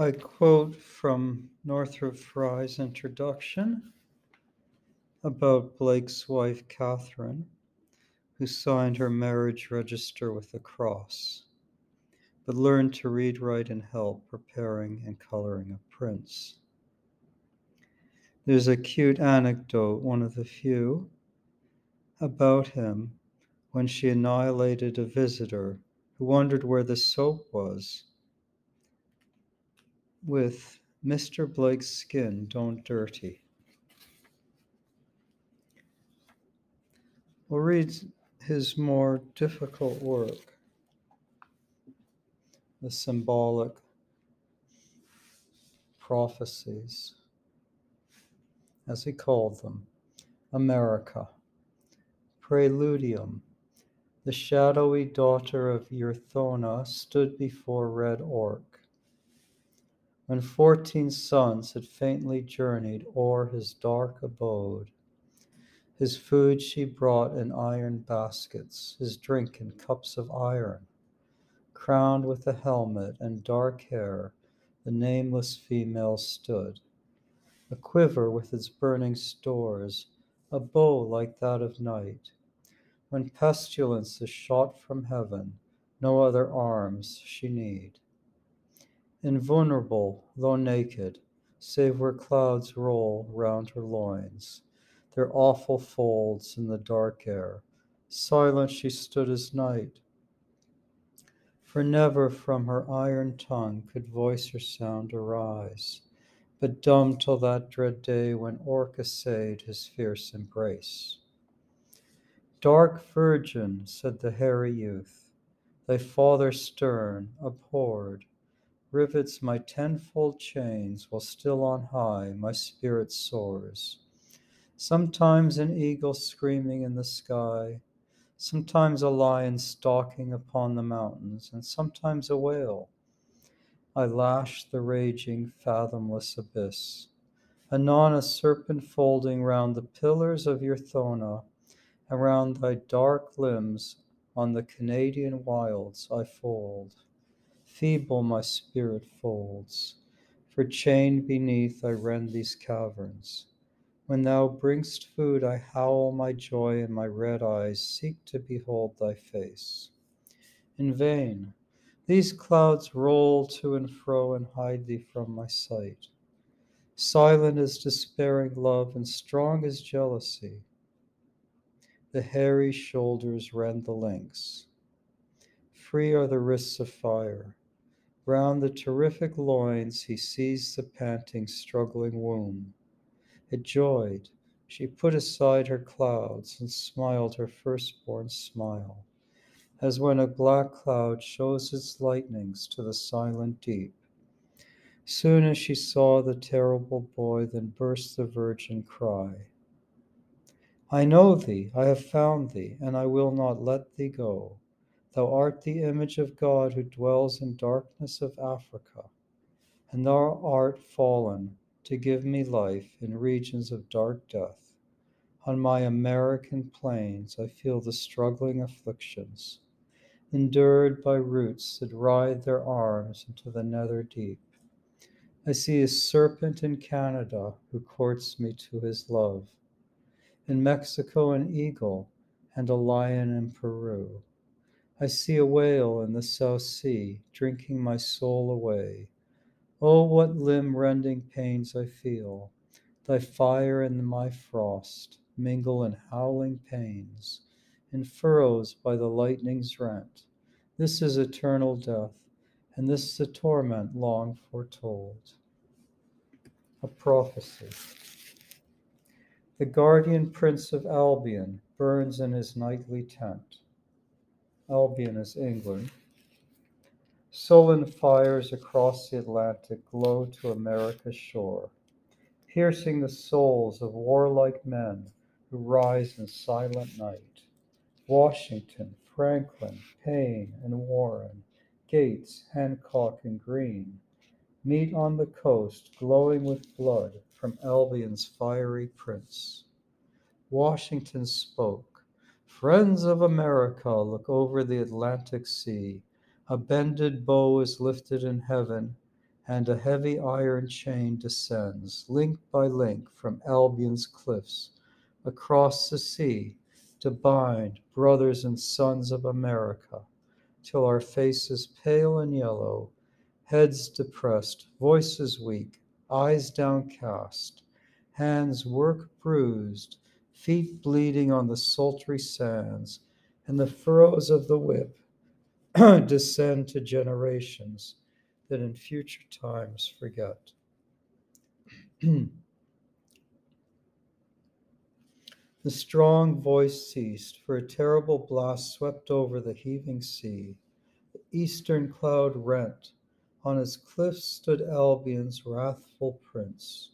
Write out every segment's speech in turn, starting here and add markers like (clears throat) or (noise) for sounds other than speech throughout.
I quote from Northrop Frye's introduction about Blake's wife, Catherine, who signed her marriage register with a cross, but learned to read, write, and help preparing and coloring a prints. There's a cute anecdote, one of the few, about him when she annihilated a visitor who wondered where the soap was with Mr. Blake's skin don't dirty. We'll read his more difficult work, the symbolic prophecies, as he called them, America. Preludium. The shadowy daughter of Urthona stood before Red Orc. When fourteen suns had faintly journeyed o'er his dark abode, his food she brought in iron baskets, his drink in cups of iron. Crowned with a helmet and dark hair, the nameless female stood. A quiver with its burning stores, a bow like that of night when pestilence is shot from heaven, no other arms she need. Invulnerable, though naked, save where clouds roll round her loins, their awful folds in the dark air, silent she stood as night. For never from her iron tongue could voice or sound arise, but dumb till that dread day when Orc essayed his fierce embrace. Dark virgin, said the hairy youth, thy father stern, abhorred, rivets my tenfold chains, while still on high my spirit soars. Sometimes an eagle screaming in the sky, sometimes a lion stalking upon the mountains, and sometimes a whale. I lash the raging, fathomless abyss. Anon a serpent folding round the pillars of Urthona Around thy dark limbs on the Canadian wilds I fold. Feeble my spirit folds, for chained beneath I rend these caverns. When thou bring'st food, I howl my joy, and my red eyes seek to behold thy face. In vain, these clouds roll to and fro and hide thee from my sight. Silent is despairing love, and strong is jealousy. The hairy shoulders rend the links. Free are the wrists of fire. Round the terrific loins he seized the panting, struggling womb. It joyed. She put aside her clouds and smiled her firstborn smile, as when a black cloud shows its lightnings to the silent deep. Soon as she saw the terrible boy, then burst the virgin cry. I know thee, I have found thee, and I will not let thee go. Thou art the image of God who dwells in darkness of Africa, and thou art fallen to give me life in regions of dark death. On my American plains I feel the struggling afflictions, endured by roots that ride their arms into the nether deep. I see a serpent in Canada who courts me to his love in Mexico an eagle, and a lion in Peru. I see a whale in the South Sea, drinking my soul away. Oh, what limb rending pains I feel! Thy fire and my frost mingle in howling pains, in furrows by the lightning's rent. This is eternal death, and this the torment long foretold. A prophecy. The guardian prince of Albion burns in his nightly tent. Albion is England. Sullen fires across the Atlantic glow to America's shore, piercing the souls of warlike men who rise in silent night. Washington, Franklin, Paine, and Warren, Gates, Hancock, and Greene meet on the coast glowing with blood from Albion's fiery prince. Washington spoke. Friends of America, look over the Atlantic Sea. A bended bow is lifted in heaven, and a heavy iron chain descends, link by link, from Albion's cliffs across the sea to bind brothers and sons of America, till our faces pale and yellow, heads depressed, voices weak, eyes downcast, hands work bruised, feet bleeding on the sultry sands, and the furrows of the whip (clears throat) descend to generations that in future times forget. (clears throat) the strong voice ceased, for a terrible blast swept over the heaving sea. The eastern cloud rent. On its cliffs stood Albion's wrathful prince.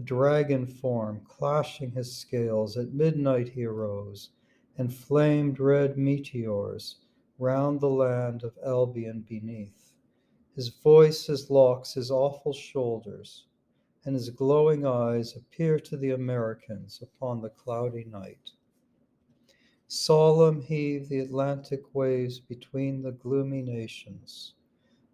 A dragon form, clashing his scales, at midnight he arose, and flamed red meteors round the land of Albion beneath. His voice, his locks, his awful shoulders, and his glowing eyes appear to the Americans upon the cloudy night. Solemn heave the Atlantic waves between the gloomy nations,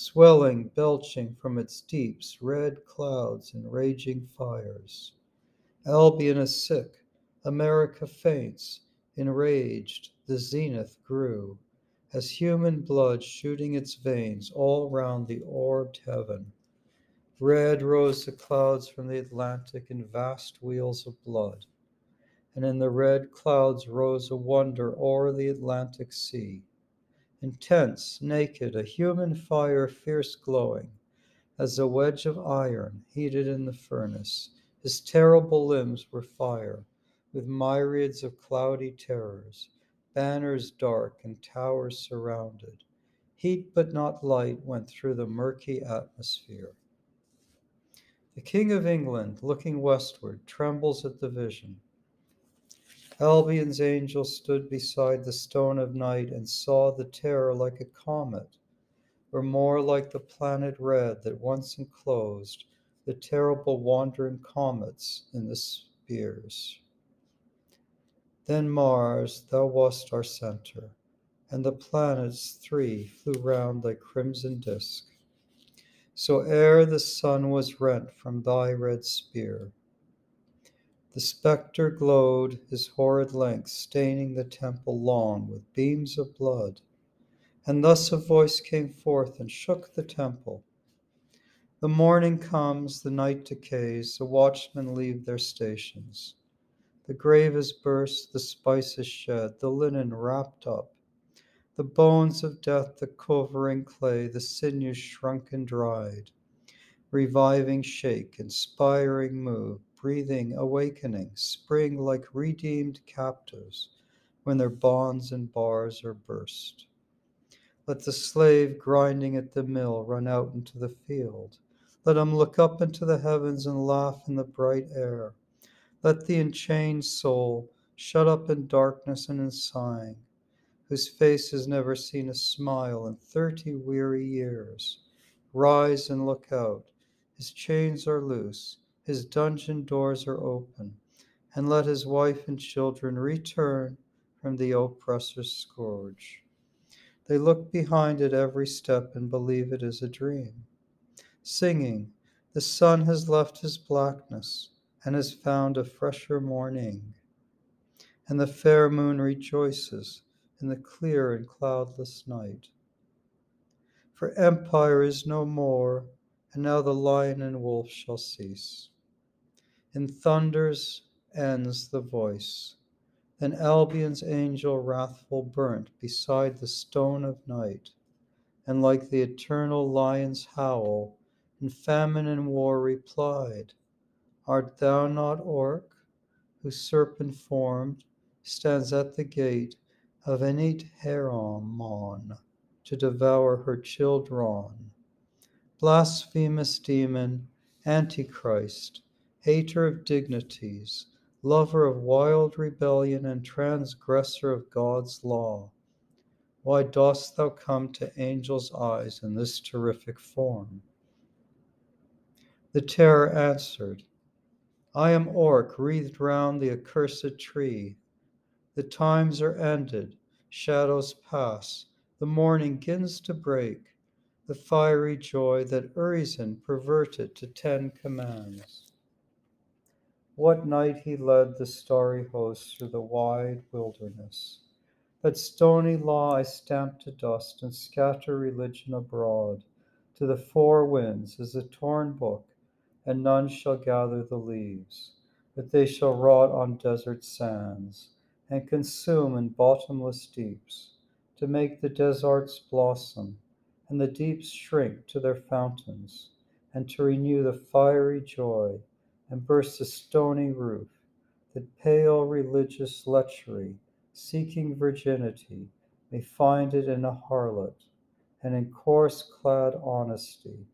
swelling, belching from its deeps red clouds and raging fires. Albion is sick, America faints, enraged, the zenith grew as human blood shooting its veins all round the orbed heaven. Red rose the clouds from the Atlantic in vast wheels of blood, and in the red clouds rose a wonder o'er the Atlantic Sea. Intense, naked, a human fire fierce glowing, as a wedge of iron heated in the furnace. His terrible limbs were fire, with myriads of cloudy terrors banners dark and towers surrounded. Heat but not light went through the murky atmosphere. The King of England, looking westward, trembles at the vision. Albion's angel stood beside the stone of night and saw the terror like a comet, or more like the planet red that once enclosed the terrible wandering comets in the spheres. Then Mars, thou wast our centre, and the planets three flew round thy crimson disk. So ere the sun was rent from thy red spear, the spectre glowed his horrid length, staining the temple long with beams of blood. And thus a voice came forth and shook the temple. The morning comes, the night decays, the watchmen leave their stations. The grave is burst, the spice is shed, the linen wrapped up. The bones of death, the quivering clay, the sinews shrunk and dried. Reviving shake, inspiring move, breathing, awakening, spring like redeemed captives when their bonds and bars are burst. Let the slave grinding at the mill run out into the field. Let him look up into the heavens and laugh in the bright air. Let the enchained soul, shut up in darkness and in sighing, whose face has never seen a smile in thirty weary years, rise and look out. His chains are loose, his dungeon doors are open, and let his wife and children return from the oppressor's scourge. They look behind at every step and believe it is a dream. Singing, the sun has left his blackness and has found a fresher morning. And the fair moon rejoices in the clear and cloudless night. For empire is no more, and now the lion and wolf shall cease. In thunders ends the voice. Then Albion's angel wrathful burnt beside the stone of night, and like the eternal lion's howl, in famine and war replied, Art thou not Orc, who serpent formed stands at the gate of Enit Heramon to devour her children? Blasphemous demon, Antichrist, hater of dignities, lover of wild rebellion and transgressor of God's law, why dost thou come to angels' eyes in this terrific form? The terror answered, I am Orc, wreathed round the accursed tree. The times are ended, shadows pass, the morning gins to break. The fiery joy that Urizen perverted to ten commands. What night he led the starry host through the wide wilderness. That stony law I stamp to dust and scatter religion abroad to the four winds as a torn book, and none shall gather the leaves, but they shall rot on desert sands and consume in bottomless deeps to make the deserts blossom and the deeps shrink to their fountains, and to renew the fiery joy and burst the stony roof, that pale religious lechery, seeking virginity, may find it in a harlot, and in coarse clad honesty,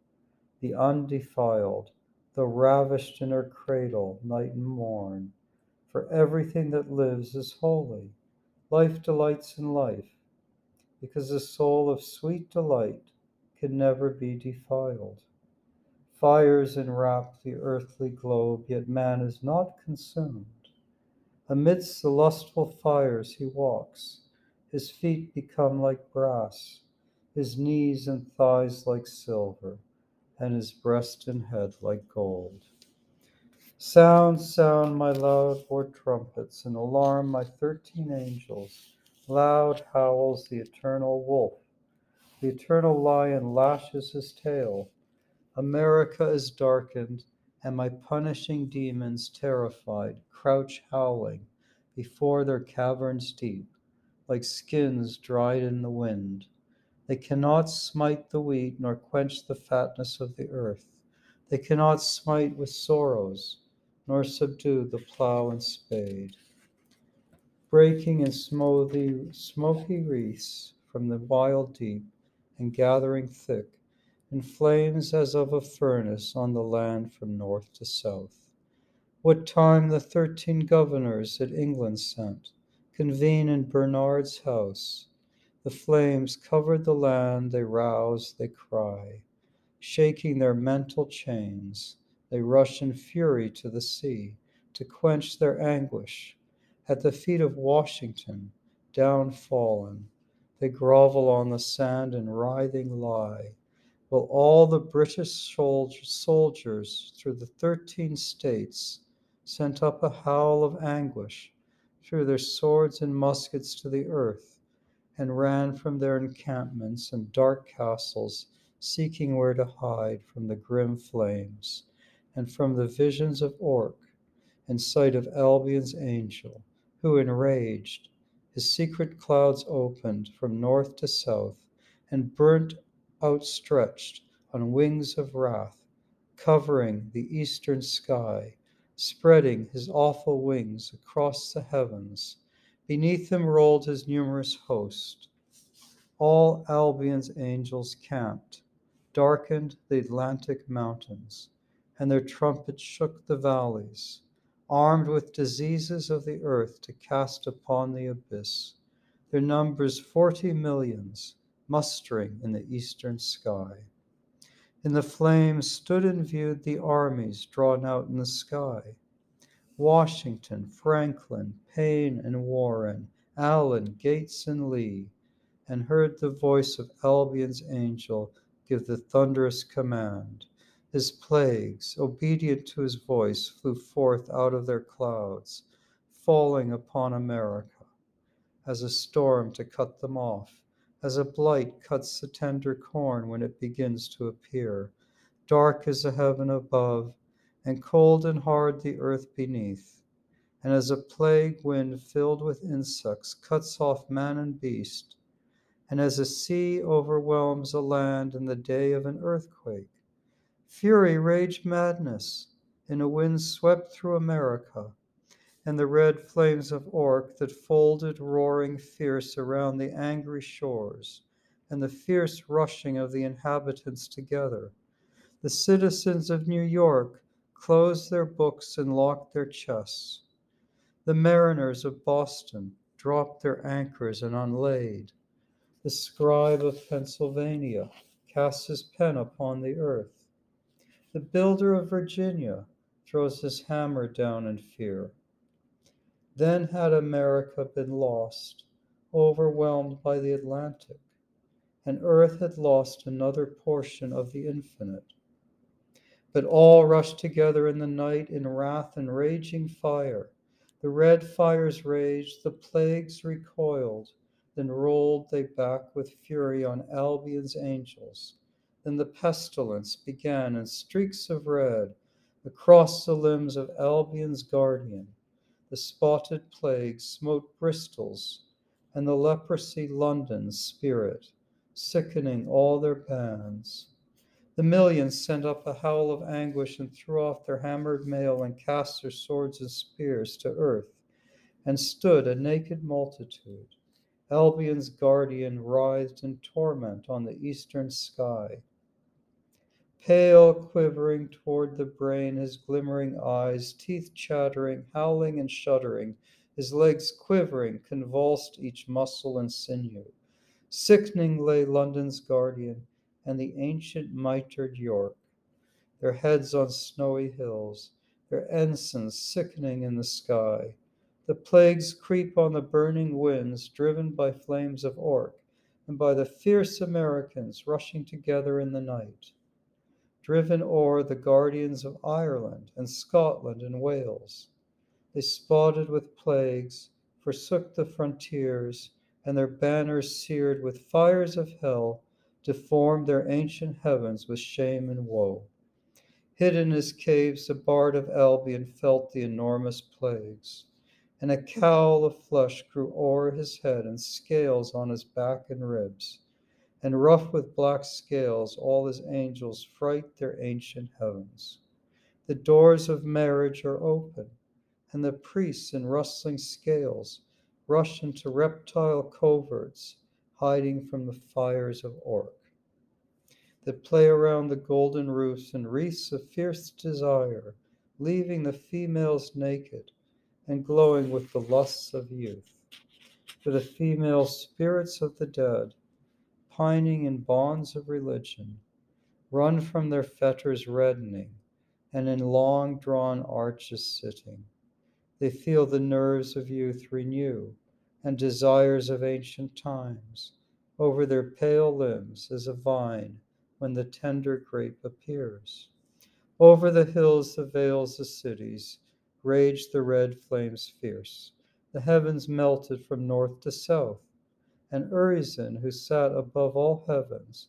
the undefiled, though ravished in her cradle night and morn. For everything that lives is holy. Life delights in life, because the soul of sweet delight can never be defiled. Fires enwrap the earthly globe, yet man is not consumed. Amidst the lustful fires he walks, his feet become like brass, his knees and thighs like silver, and his breast and head like gold. Sound, sound, my loud war trumpets, and alarm my thirteen angels. Loud howls the eternal wolf. The eternal lion lashes his tail. America is darkened, and my punishing demons, terrified, crouch howling before their caverns deep, like skins dried in the wind. They cannot smite the wheat, nor quench the fatness of the earth. They cannot smite with sorrows, nor subdue the plough and spade. Breaking in smoky, smoky wreaths from the wild deep, and gathering thick, in flames as of a furnace on the land from north to south. What time the thirteen governors that England sent convene in Bernard's house, the flames covered the land, they rouse, they cry. Shaking their mental chains, they rush in fury to the sea to quench their anguish. At the feet of Washington, down fallen, they grovel on the sand and writhing lie, while all the British soldiers through the thirteen states sent up a howl of anguish, threw their swords and muskets to the earth and ran from their encampments and dark castles, seeking where to hide from the grim flames and from the visions of Orc, in sight of Albion's angel, who, enraged, his secret clouds opened from north to south and burnt outstretched on wings of wrath, covering the eastern sky, spreading his awful wings across the heavens Beneath him rolled his numerous host. All Albion's angels camped, darkened the Atlantic mountains, and their trumpets shook the valleys, armed with diseases of the earth to cast upon the abyss. Their numbers forty millions, mustering in the eastern sky. In the flames stood and viewed the armies drawn out in the sky Washington, Franklin, Paine and Warren, Allen, Gates and Lee, and heard the voice of Albion's angel give the thunderous command. His plagues, obedient to his voice, flew forth out of their clouds, falling upon America, as a storm to cut them off, as a blight cuts the tender corn when it begins to appear. Dark is the heaven above, and cold and hard the earth beneath. And as a plague wind filled with insects cuts off man and beast, and as a sea overwhelms a land in the day of an earthquake, fury raged madness in a wind swept through America, and the red flames of Orc that folded roaring fierce around the angry shores, and the fierce rushing of the inhabitants together. The citizens of New York closed their books and locked their chests. The mariners of Boston dropped their anchors and unlaid. The scribe of Pennsylvania cast his pen upon the earth. The builder of Virginia throws his hammer down in fear. Then had America been lost, overwhelmed by the Atlantic, and earth had lost another portion of the infinite. But all rushed together in the night in wrath and raging fire. The red fires raged, the plagues recoiled, then rolled they back with fury on Albion's angels. Then the pestilence began in streaks of red across the limbs of Albion's guardian. The spotted plague smote Bristol's, and the leprosy London's spirit, sickening all their bands. The millions sent up a howl of anguish and threw off their hammered mail and cast their swords and spears to earth, and stood a naked multitude. Albion's guardian writhed in torment on the eastern sky. Pale, quivering toward the brain, his glimmering eyes, teeth chattering, howling and shuddering, his legs quivering, convulsed each muscle and sinew. Sickening lay London's guardian and the ancient mitred York, their heads on snowy hills, their ensigns sickening in the sky. The plagues creep on the burning winds, driven by flames of orc, and by the fierce Americans rushing together in the night. Driven o'er the guardians of Ireland and Scotland and Wales, they spotted with plagues, forsook the frontiers, and their banners seared with fires of hell deformed their ancient heavens with shame and woe. Hid in his caves, the bard of Albion felt the enormous plagues, and a cowl of flesh grew o'er his head, and scales on his back and ribs, and rough with black scales, all his angels fright their ancient heavens. The doors of marriage are open, and the priests in rustling scales rush into reptile coverts hiding from the fires of orc that play around the golden roofs and wreaths of fierce desire, leaving the females naked and glowing with the lusts of youth. For the female spirits of the dead, pining in bonds of religion, run from their fetters reddening, and in long drawn arches sitting. They feel the nerves of youth renew and desires of ancient times over their pale limbs as a vine when the tender grape appears. Over the hills, the vales, the cities, raged the red flames fierce. The heavens melted from north to south, and Urizen, who sat above all heavens,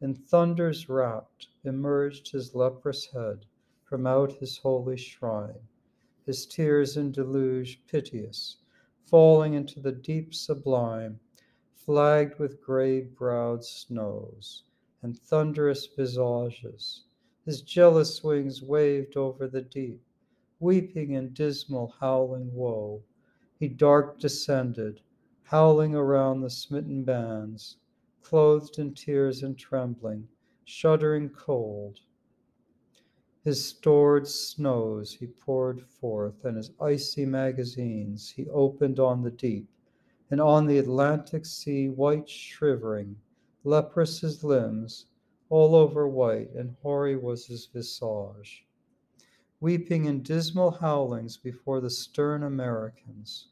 in thunders wrapped, emerged his leprous head from out his holy shrine, his tears in deluge piteous, falling into the deep sublime, flagged with gray browed snows and thunderous visages. His jealous wings waved over the deep, weeping in dismal howling woe. He dark descended, howling around the smitten bands, clothed in tears and trembling, shuddering cold. His stored snows he poured forth, and his icy magazines he opened on the deep, and on the Atlantic sea, white shivering, leprous his limbs, all over white, and hoary was his visage. Weeping in dismal howlings before the stern Americans,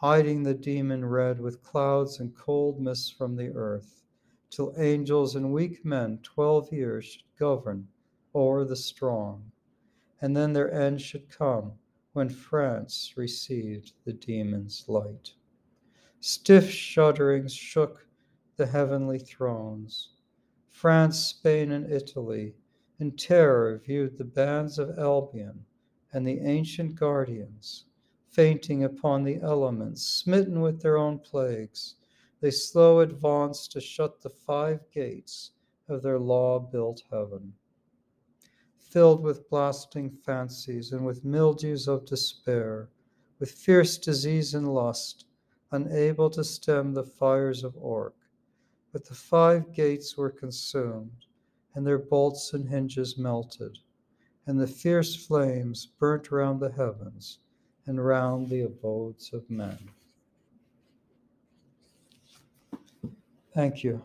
hiding the demon red with clouds and cold mists from the earth, till angels and weak men twelve years should govern o'er the strong, and then their end should come when France received the demon's light. Stiff shudderings shook the heavenly thrones. France, Spain, and Italy, in terror, viewed the bands of Albion and the ancient guardians, fainting upon the elements, smitten with their own plagues. They slow advanced to shut the five gates of their law built heaven filled with blasting fancies and with mildews of despair, with fierce disease and lust, unable to stem the fires of orc. But the five gates were consumed, and their bolts and hinges melted, and the fierce flames burnt round the heavens and round the abodes of men. Thank you.